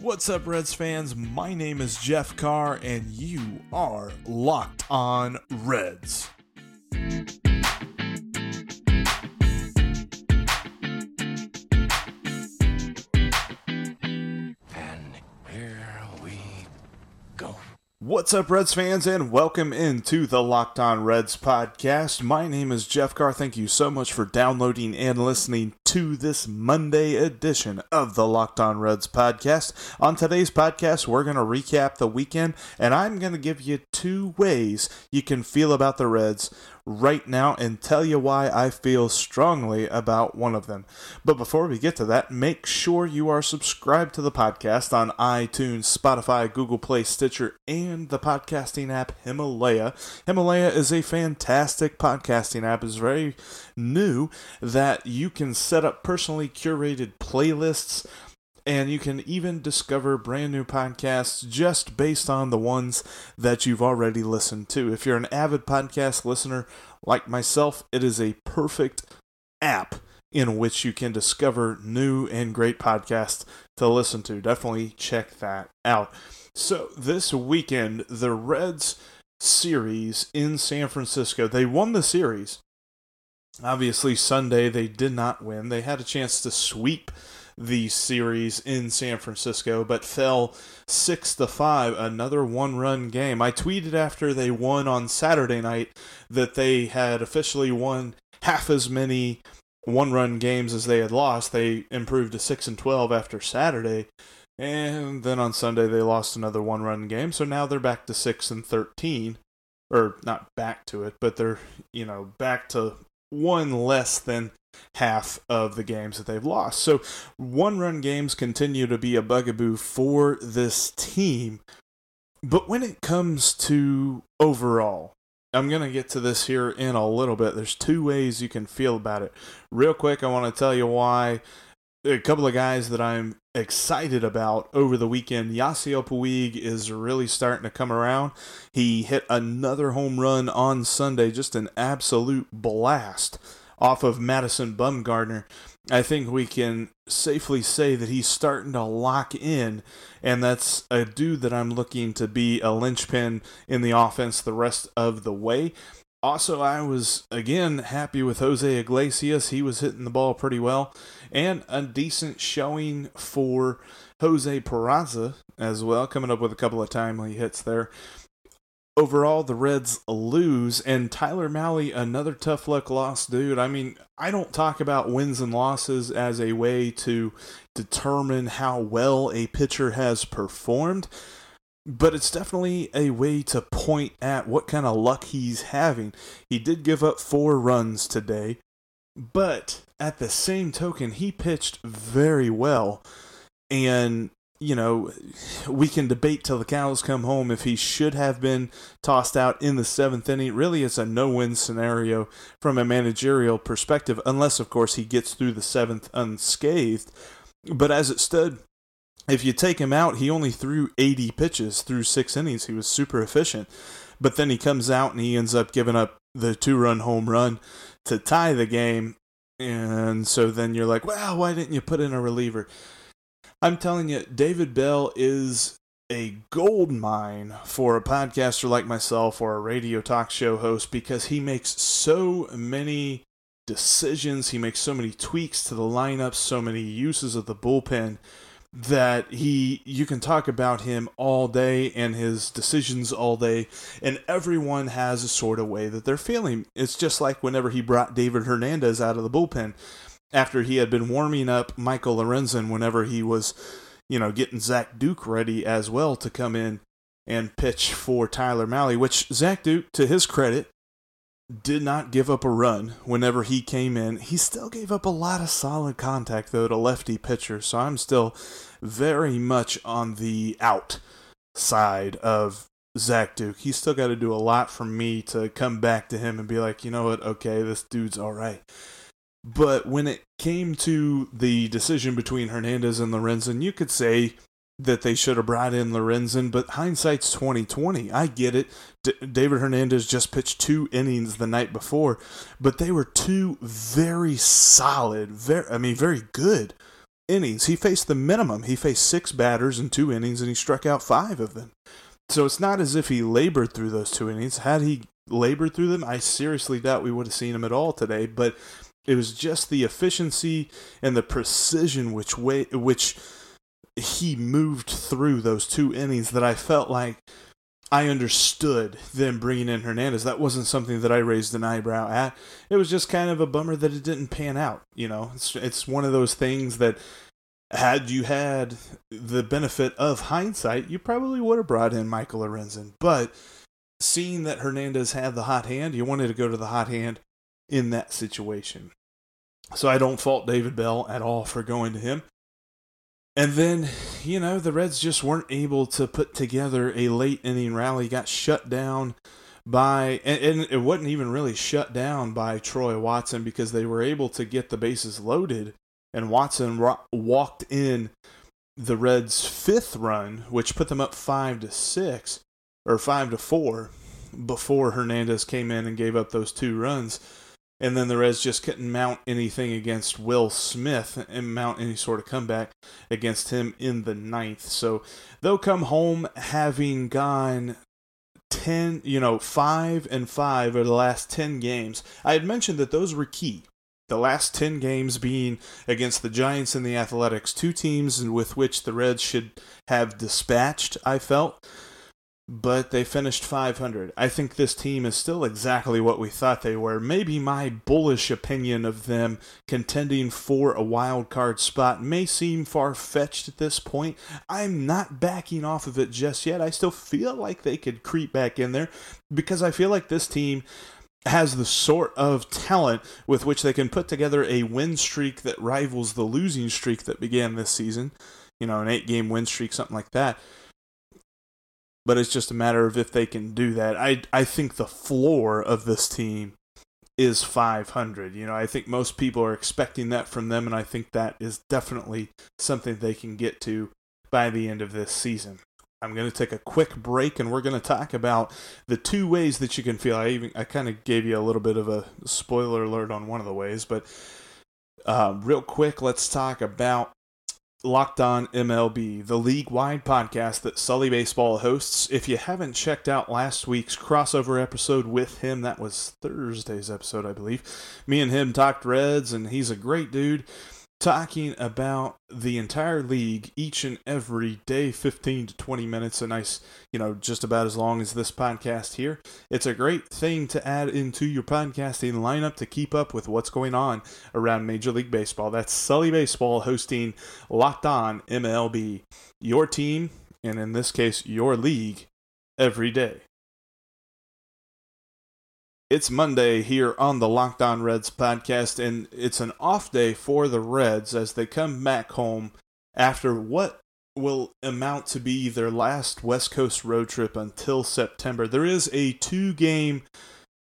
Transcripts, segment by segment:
What's up, Reds fans? My name is Jeff Carr, and you are locked on Reds. And here we go. What's up, Reds fans, and welcome into the Locked On Reds podcast. My name is Jeff Carr. Thank you so much for downloading and listening to this Monday edition of the Locked On Reds podcast. On today's podcast, we're going to recap the weekend, and I'm going to give you two ways you can feel about the Reds right now and tell you why I feel strongly about one of them. But before we get to that, make sure you are subscribed to the podcast on iTunes, Spotify, Google Play, Stitcher, and the podcasting app Himalaya. Himalaya is a fantastic podcasting app. It's very new that you can set up personally curated playlists and you can even discover brand new podcasts just based on the ones that you've already listened to. If you're an avid podcast listener like myself, it is a perfect app in which you can discover new and great podcasts to listen to. Definitely check that out. So, this weekend, the Reds series in San Francisco, they won the series. Obviously, Sunday they did not win. They had a chance to sweep the series in San Francisco, but fell six to five. Another one-run game. I tweeted after they won on Saturday night that they had officially won half as many one-run games as they had lost. They improved to six and twelve after Saturday, and then on Sunday they lost another one-run game. So now they're back to six and thirteen, or not back to it, but they're you know back to one less than half of the games that they've lost. So one run games continue to be a bugaboo for this team. But when it comes to overall, I'm going to get to this here in a little bit. There's two ways you can feel about it. Real quick, I want to tell you why a couple of guys that I'm excited about over the weekend. Yasiel Puig is really starting to come around. He hit another home run on Sunday, just an absolute blast off of Madison Bumgarner. I think we can safely say that he's starting to lock in, and that's a dude that I'm looking to be a linchpin in the offense the rest of the way. Also, I was again happy with Jose Iglesias. He was hitting the ball pretty well, and a decent showing for Jose Peraza as well, coming up with a couple of timely hits there. Overall, the Reds lose, and Tyler Mahle, another tough luck loss, dude. I mean, I don't talk about wins and losses as a way to determine how well a pitcher has performed but it's definitely a way to point at what kind of luck he's having. He did give up four runs today, but at the same token, he pitched very well. And, you know, we can debate till the cows come home if he should have been tossed out in the seventh inning. Really, it's a no win scenario from a managerial perspective, unless, of course, he gets through the seventh unscathed. But as it stood, if you take him out, he only threw 80 pitches through six innings. He was super efficient. But then he comes out and he ends up giving up the two run home run to tie the game. And so then you're like, well, why didn't you put in a reliever? I'm telling you, David Bell is a gold mine for a podcaster like myself or a radio talk show host because he makes so many decisions. He makes so many tweaks to the lineup, so many uses of the bullpen that he you can talk about him all day and his decisions all day and everyone has a sort of way that they're feeling. It's just like whenever he brought David Hernandez out of the bullpen after he had been warming up Michael Lorenzen whenever he was you know getting Zach Duke ready as well to come in and pitch for Tyler Mahle which Zach Duke to his credit did not give up a run whenever he came in. He still gave up a lot of solid contact, though, to lefty pitchers. So I'm still very much on the out side of Zach Duke. He's still got to do a lot for me to come back to him and be like, you know what, okay, this dude's all right. But when it came to the decision between Hernandez and Lorenzen, you could say that they should have brought in Lorenzen, but hindsight's twenty twenty. I get it. D- David Hernandez just pitched two innings the night before, but they were two very solid, very I mean very good innings. He faced the minimum. He faced six batters in two innings, and he struck out five of them. So it's not as if he labored through those two innings. Had he labored through them, I seriously doubt we would have seen him at all today. But it was just the efficiency and the precision which way which he moved through those two innings that I felt like I understood them bringing in Hernandez. That wasn't something that I raised an eyebrow at. It was just kind of a bummer that it didn't pan out. You know, it's it's one of those things that had you had the benefit of hindsight, you probably would have brought in Michael Lorenzen. But seeing that Hernandez had the hot hand, you wanted to go to the hot hand in that situation. So I don't fault David Bell at all for going to him. And then, you know, the Reds just weren't able to put together a late inning rally, got shut down by, and, and, it wasn't even really shut down by Tony Watson because they were able to get the bases loaded, and Watson ro- walked in the Reds' fifth run, which put them up five to six or five to four before Hernandez came in and gave up those two runs and then the Reds just couldn't mount anything against Will Smith and mount any sort of comeback against him in the ninth. So they'll come home having gone 10, you know, 5 and 5 over the last 10 games. I had mentioned that those were key. The last 10 games being against the Giants and the Athletics, two teams with which the Reds should have dispatched, I felt but they finished 500. I think this team is still exactly what we thought they were. Maybe my bullish opinion of them contending for a wild card spot may seem far fetched at this point. I'm not backing off of it just yet. I still feel like they could creep back in there because I feel like this team has the sort of talent with which they can put together a win streak that rivals the losing streak that began this season. You know, an eight game win streak, something like that but it's just a matter of if they can do that. I I think the floor of this team is 500. You know, I think most people are expecting that from them, and I think that is definitely something they can get to by the end of this season. I'm going to take a quick break, and we're going to talk about the two ways that you can feel. I even I kind of gave you a little bit of a spoiler alert on one of the ways, but uh, real quick, let's talk about Locked On MLB, the league wide podcast that Sully Baseball hosts. If you haven't checked out last week's crossover episode with him, that was Thursday's episode, I believe. Me and him talked Reds, and he's a great dude talking about the entire league each and every day 15 to 20 minutes a nice you know just about as long as this podcast here. It's a great thing to add into your podcasting lineup to keep up with what's going on around major league baseball. That's sully baseball hosting locked on mlb your team and in this case your league every day it's Monday here on the Locked On Reds podcast, and it's an off day for the Reds as they come back home after what will amount to be their last West Coast road trip until September. There is a two game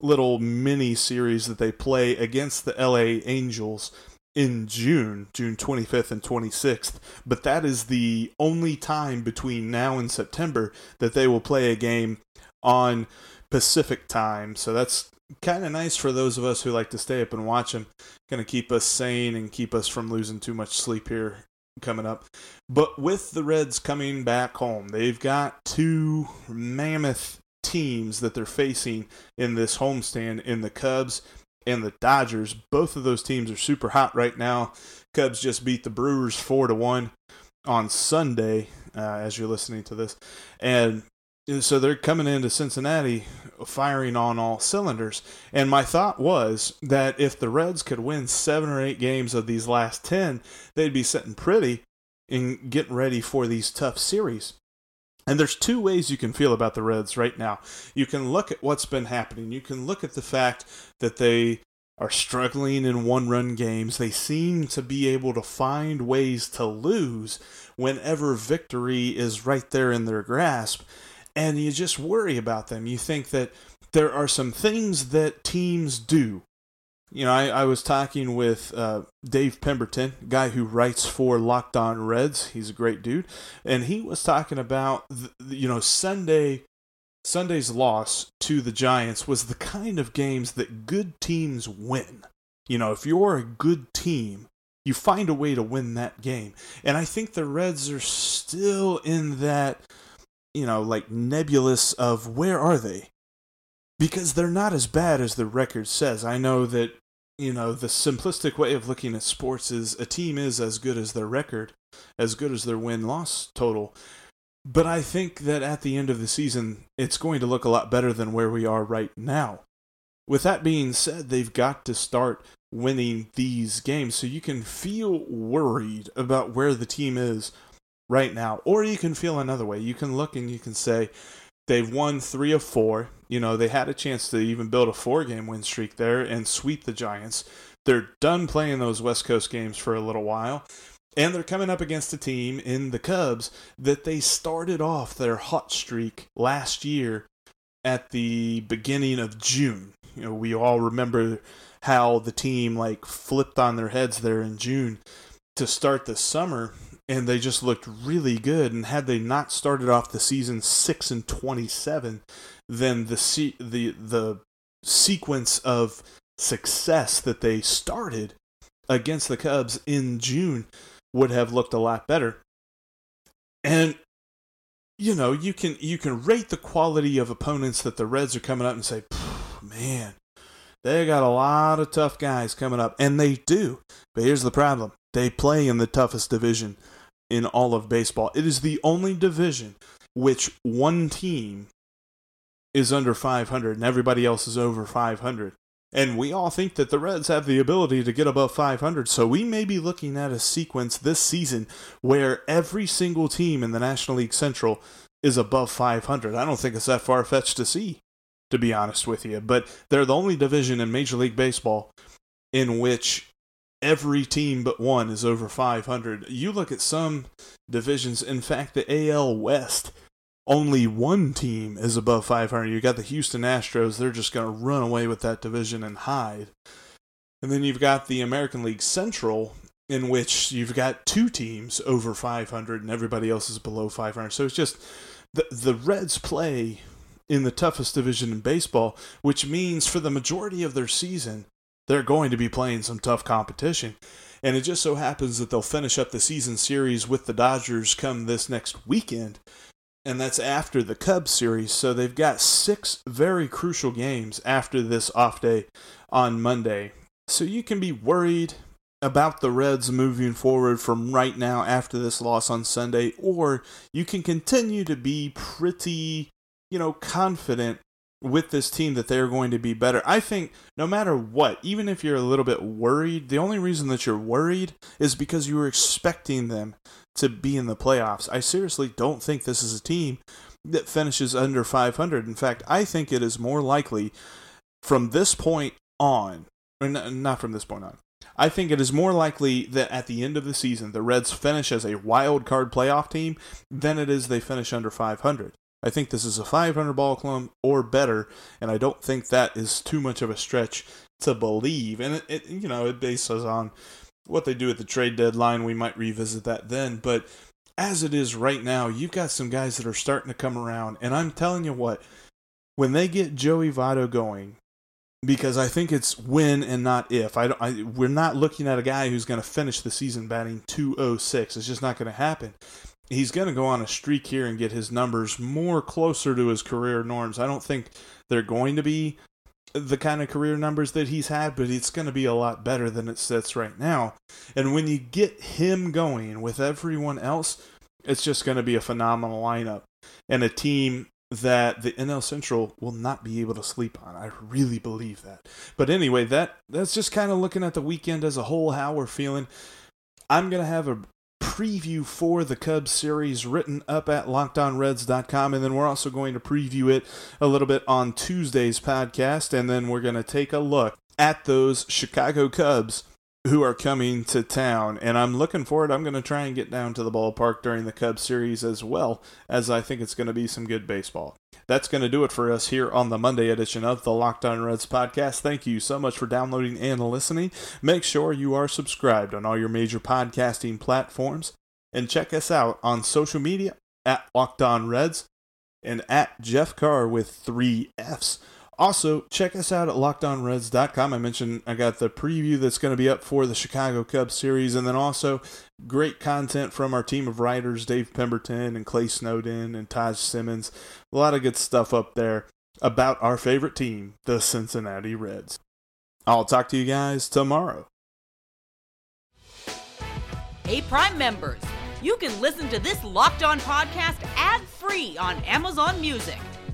little mini series that they play against the LA Angels in June, June 25th and 26th, but that is the only time between now and September that they will play a game on Pacific time. So that's kind of nice for those of us who like to stay up and watch them. Going to keep us sane and keep us from losing too much sleep here coming up. But with the Reds coming back home, they've got two mammoth teams that they're facing in this homestand in the Cubs and the Dodgers. Both of those teams are super hot right now. Cubs just beat the Brewers 4 to 1 on Sunday uh, as you're listening to this. And so they're coming into Cincinnati firing on all cylinders. And my thought was that if the Reds could win seven or eight games of these last 10, they'd be sitting pretty and getting ready for these tough series. And there's two ways you can feel about the Reds right now. You can look at what's been happening. You can look at the fact that they are struggling in one run games. They seem to be able to find ways to lose whenever victory is right there in their grasp. And you just worry about them. You think that there are some things that teams do. You know, I, I was talking with uh, Dave Pemberton, guy who writes for Locked On Reds. He's a great dude, and he was talking about the, you know Sunday Sunday's loss to the Giants was the kind of games that good teams win. You know, if you're a good team, you find a way to win that game. And I think the Reds are still in that, you know, like nebulous of where are they? Because they're not as bad as the record says. I know that, you know, the simplistic way of looking at sports is a team is as good as their record, as good as their win loss total. But I think that at the end of the season, it's going to look a lot better than where we are right now. With that being said, they've got to start winning these games. So you can feel worried about where the team is right now. Or you can feel another way. You can look and you can say, they've won three of four. You know, they had a chance to even build a four game win streak there and sweep the Giants. They're done playing those West Coast games for a little while. And they're coming up against a team in the Cubs that they started off their hot streak last year at the beginning of June. You know, we all remember how the team like flipped on their heads there in June to start the summer and they just looked really good and had they not started off the season 6 and 27 then the se- the the sequence of success that they started against the Cubs in June would have looked a lot better. And you know, you can you can rate the quality of opponents that the Reds are coming up and say, "Man, they got a lot of tough guys coming up." And they do. But here's the problem. They play in the toughest division in all of baseball. It is the only division which one team is under 500 and everybody else is over 500. And we all think that the Reds have the ability to get above 500, so we may be looking at a sequence this season where every single team in the National League Central is above 500. I don't think it's that far fetched to see, to be honest with you. But they're the only division in Major League Baseball in which every team but one is over 500. You look at some divisions, in fact, the AL West only one team is above 500. You got the Houston Astros, they're just going to run away with that division and hide. And then you've got the American League Central, in which you've got two teams over 500 and everybody else is below 500. So it's just the, the Reds play in the toughest division in baseball, which means for the majority of their season, they're going to be playing some tough competition. And it just so happens that they'll finish up the season series with the Dodgers come this next weekend and that's after the Cubs series. So they've got six very crucial games after this off day on Monday. So you can be worried about the Reds moving forward from right now after this loss on Sunday, or you can continue to be pretty, you know, confident with this team that they're going to be better. I think no matter what, even if you're a little bit worried, the only reason that you're worried is because you were expecting them to be in the playoffs. I seriously don't think this is a team that finishes under 500. In fact, I think it is more likely from this point on, or not from this point on. I think it is more likely that at the end of the season, the Reds finish as a wild card playoff team than it is they finish under 500. I think this is a 500 ball club or better, and I don't think that is too much of a stretch to believe. And it, it you know, it bases on what they do at the trade deadline. We might revisit that then. But as it is right now, you've got some guys that are starting to come around. And I'm telling you what, when they get Joey Votto going, because I think it's when and not if. I, I we're not looking at a guy who's going to finish the season batting 206. It's just not going to happen. He's going to go on a streak here and get his numbers more closer to his career norms. I don't think they're going to be the kind of career numbers that he's had, but it's going to be a lot better than it sits right now. And when you get him going with everyone else, it's just going to be a phenomenal lineup and a team that the NL Central will not be able to sleep on. I really believe that. But anyway, that that's just kind of looking at the weekend as a whole, how we're feeling. I'm going to have a preview for the Cubs series written up at lockedonreds.com. And then we're also going to preview it a little bit on Tuesday's podcast. And then we're going to take a look at those Chicago Cubs who are coming to town, and I'm looking forward. I'm going to try and get down to the ballpark during the Cubs series as well, as I think it's going to be some good baseball. That's going to do it for us here on the Monday edition of the Locked On Reds podcast. Thank you so much for downloading and listening. Make sure you are subscribed on all your major podcasting platforms, and check us out on social media at Locked On Reds and at Jeff Carr with three Fs. Also, check us out at lockedonreds.com. I mentioned I got the preview that's going to be up for the Chicago Cubs series, and then also great content from our team of writers, Dave Pemberton and Clay Snowden and Taj Simmons. A lot of good stuff up there about our favorite team, the Cincinnati Reds. I'll talk to you guys tomorrow. Hey, Prime members, you can listen to this Locked On podcast ad free on Amazon Music.